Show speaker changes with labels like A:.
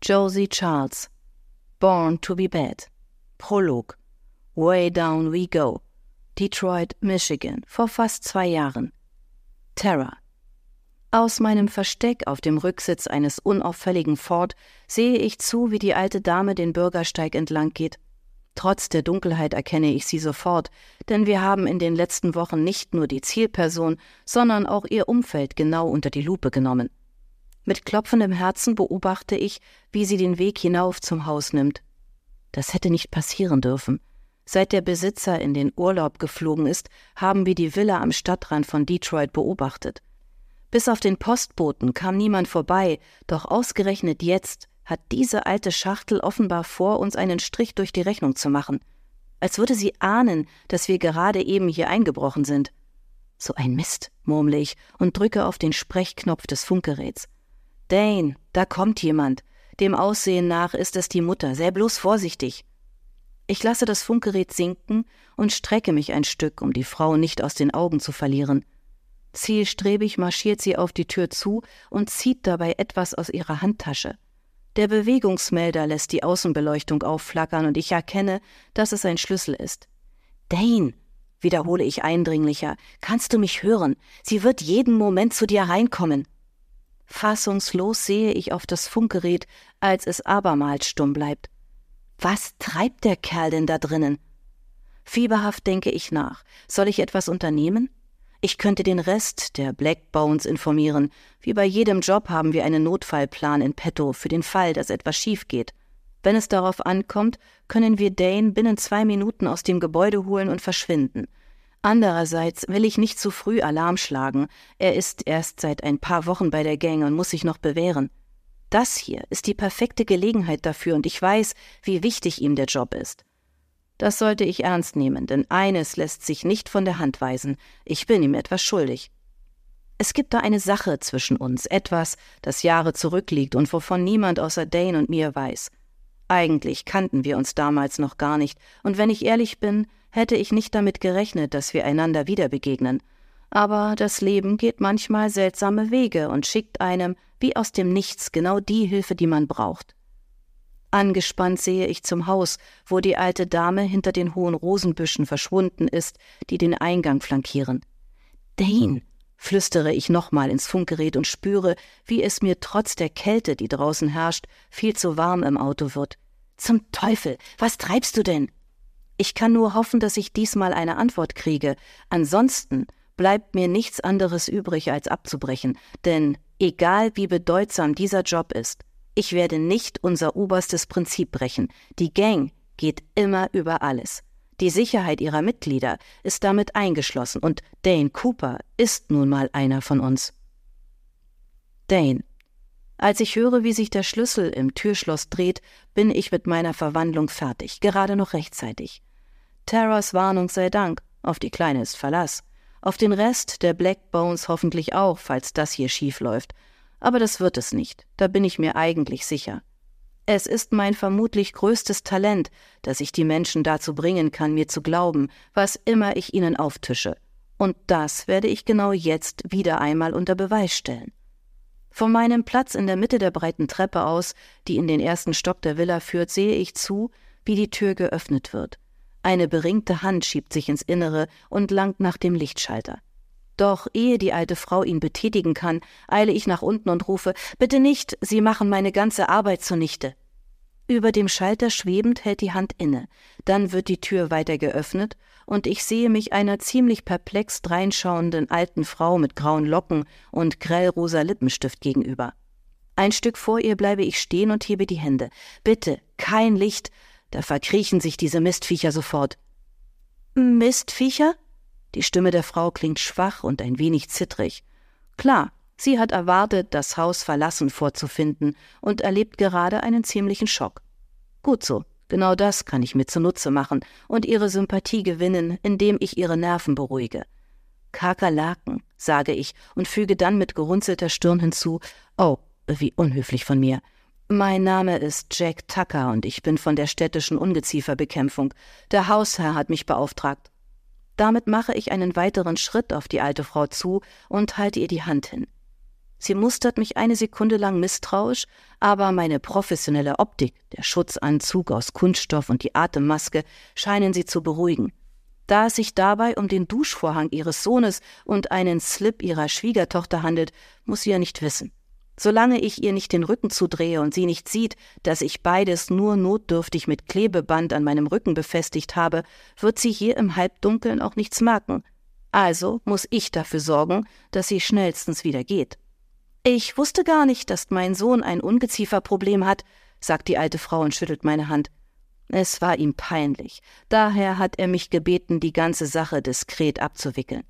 A: Josie Charles. Born to be Bad. Prolog. Way Down We Go. Detroit, Michigan. Vor fast zwei Jahren. Terror. Aus meinem Versteck auf dem Rücksitz eines unauffälligen Ford sehe ich zu, wie die alte Dame den Bürgersteig entlang geht. Trotz der Dunkelheit erkenne ich sie sofort, denn wir haben in den letzten Wochen nicht nur die Zielperson, sondern auch ihr Umfeld genau unter die Lupe genommen. Mit klopfendem Herzen beobachte ich, wie sie den Weg hinauf zum Haus nimmt. Das hätte nicht passieren dürfen. Seit der Besitzer in den Urlaub geflogen ist, haben wir die Villa am Stadtrand von Detroit beobachtet. Bis auf den Postboten kam niemand vorbei, doch ausgerechnet jetzt hat diese alte Schachtel offenbar vor, uns einen Strich durch die Rechnung zu machen, als würde sie ahnen, dass wir gerade eben hier eingebrochen sind. So ein Mist, murmle ich und drücke auf den Sprechknopf des Funkgeräts. Dane, da kommt jemand. Dem Aussehen nach ist es die Mutter. Sei bloß vorsichtig. Ich lasse das Funkgerät sinken und strecke mich ein Stück, um die Frau nicht aus den Augen zu verlieren. Zielstrebig marschiert sie auf die Tür zu und zieht dabei etwas aus ihrer Handtasche. Der Bewegungsmelder lässt die Außenbeleuchtung aufflackern und ich erkenne, dass es ein Schlüssel ist. Dane, wiederhole ich eindringlicher, kannst du mich hören? Sie wird jeden Moment zu dir reinkommen. Fassungslos sehe ich auf das Funkgerät, als es abermals stumm bleibt. Was treibt der Kerl denn da drinnen? Fieberhaft denke ich nach. Soll ich etwas unternehmen? Ich könnte den Rest der Black Bones informieren. Wie bei jedem Job haben wir einen Notfallplan in petto für den Fall, dass etwas schief geht. Wenn es darauf ankommt, können wir Dane binnen zwei Minuten aus dem Gebäude holen und verschwinden. Andererseits will ich nicht zu früh Alarm schlagen. Er ist erst seit ein paar Wochen bei der Gang und muss sich noch bewähren. Das hier ist die perfekte Gelegenheit dafür und ich weiß, wie wichtig ihm der Job ist. Das sollte ich ernst nehmen, denn eines lässt sich nicht von der Hand weisen. Ich bin ihm etwas schuldig. Es gibt da eine Sache zwischen uns, etwas, das Jahre zurückliegt und wovon niemand außer Dane und mir weiß. Eigentlich kannten wir uns damals noch gar nicht, und wenn ich ehrlich bin, hätte ich nicht damit gerechnet, dass wir einander wieder begegnen. Aber das Leben geht manchmal seltsame Wege und schickt einem, wie aus dem Nichts, genau die Hilfe, die man braucht. Angespannt sehe ich zum Haus, wo die alte Dame hinter den hohen Rosenbüschen verschwunden ist, die den Eingang flankieren. Dane, flüstere ich nochmal ins Funkgerät und spüre, wie es mir trotz der Kälte, die draußen herrscht, viel zu warm im Auto wird. Zum Teufel, was treibst du denn? Ich kann nur hoffen, dass ich diesmal eine Antwort kriege. Ansonsten bleibt mir nichts anderes übrig, als abzubrechen, denn egal wie bedeutsam dieser Job ist, ich werde nicht unser oberstes Prinzip brechen. Die Gang geht immer über alles. Die Sicherheit ihrer Mitglieder ist damit eingeschlossen und Dane Cooper ist nun mal einer von uns. Dane. Als ich höre, wie sich der Schlüssel im Türschloss dreht, bin ich mit meiner Verwandlung fertig, gerade noch rechtzeitig. Terras Warnung sei Dank, auf die Kleine ist Verlass. Auf den Rest der Black Bones hoffentlich auch, falls das hier schief läuft. Aber das wird es nicht, da bin ich mir eigentlich sicher. Es ist mein vermutlich größtes Talent, dass ich die Menschen dazu bringen kann, mir zu glauben, was immer ich ihnen auftische. Und das werde ich genau jetzt wieder einmal unter Beweis stellen. Von meinem Platz in der Mitte der breiten Treppe aus, die in den ersten Stock der Villa führt, sehe ich zu, wie die Tür geöffnet wird. Eine beringte Hand schiebt sich ins Innere und langt nach dem Lichtschalter. Doch ehe die alte Frau ihn betätigen kann, eile ich nach unten und rufe Bitte nicht, Sie machen meine ganze Arbeit zunichte. Über dem Schalter schwebend hält die Hand inne, dann wird die Tür weiter geöffnet, und ich sehe mich einer ziemlich perplex dreinschauenden alten Frau mit grauen Locken und grellrosa Lippenstift gegenüber. Ein Stück vor ihr bleibe ich stehen und hebe die Hände. Bitte, kein Licht, da verkriechen sich diese Mistviecher sofort. Mistviecher? Die Stimme der Frau klingt schwach und ein wenig zittrig. Klar, sie hat erwartet, das Haus verlassen vorzufinden und erlebt gerade einen ziemlichen Schock. Gut so, genau das kann ich mir zunutze machen und ihre Sympathie gewinnen, indem ich ihre Nerven beruhige. Kakerlaken, sage ich und füge dann mit gerunzelter Stirn hinzu, oh, wie unhöflich von mir. Mein Name ist Jack Tucker und ich bin von der städtischen Ungezieferbekämpfung. Der Hausherr hat mich beauftragt. Damit mache ich einen weiteren Schritt auf die alte Frau zu und halte ihr die Hand hin. Sie mustert mich eine Sekunde lang misstrauisch, aber meine professionelle Optik, der Schutzanzug aus Kunststoff und die Atemmaske scheinen sie zu beruhigen. Da es sich dabei um den Duschvorhang ihres Sohnes und einen Slip ihrer Schwiegertochter handelt, muss sie ja nicht wissen. Solange ich ihr nicht den Rücken zudrehe und sie nicht sieht, dass ich beides nur notdürftig mit Klebeband an meinem Rücken befestigt habe, wird sie hier im Halbdunkeln auch nichts merken. Also muss ich dafür sorgen, dass sie schnellstens wieder geht. Ich wusste gar nicht, dass mein Sohn ein Ungezieferproblem hat, sagt die alte Frau und schüttelt meine Hand. Es war ihm peinlich. Daher hat er mich gebeten, die ganze Sache diskret abzuwickeln.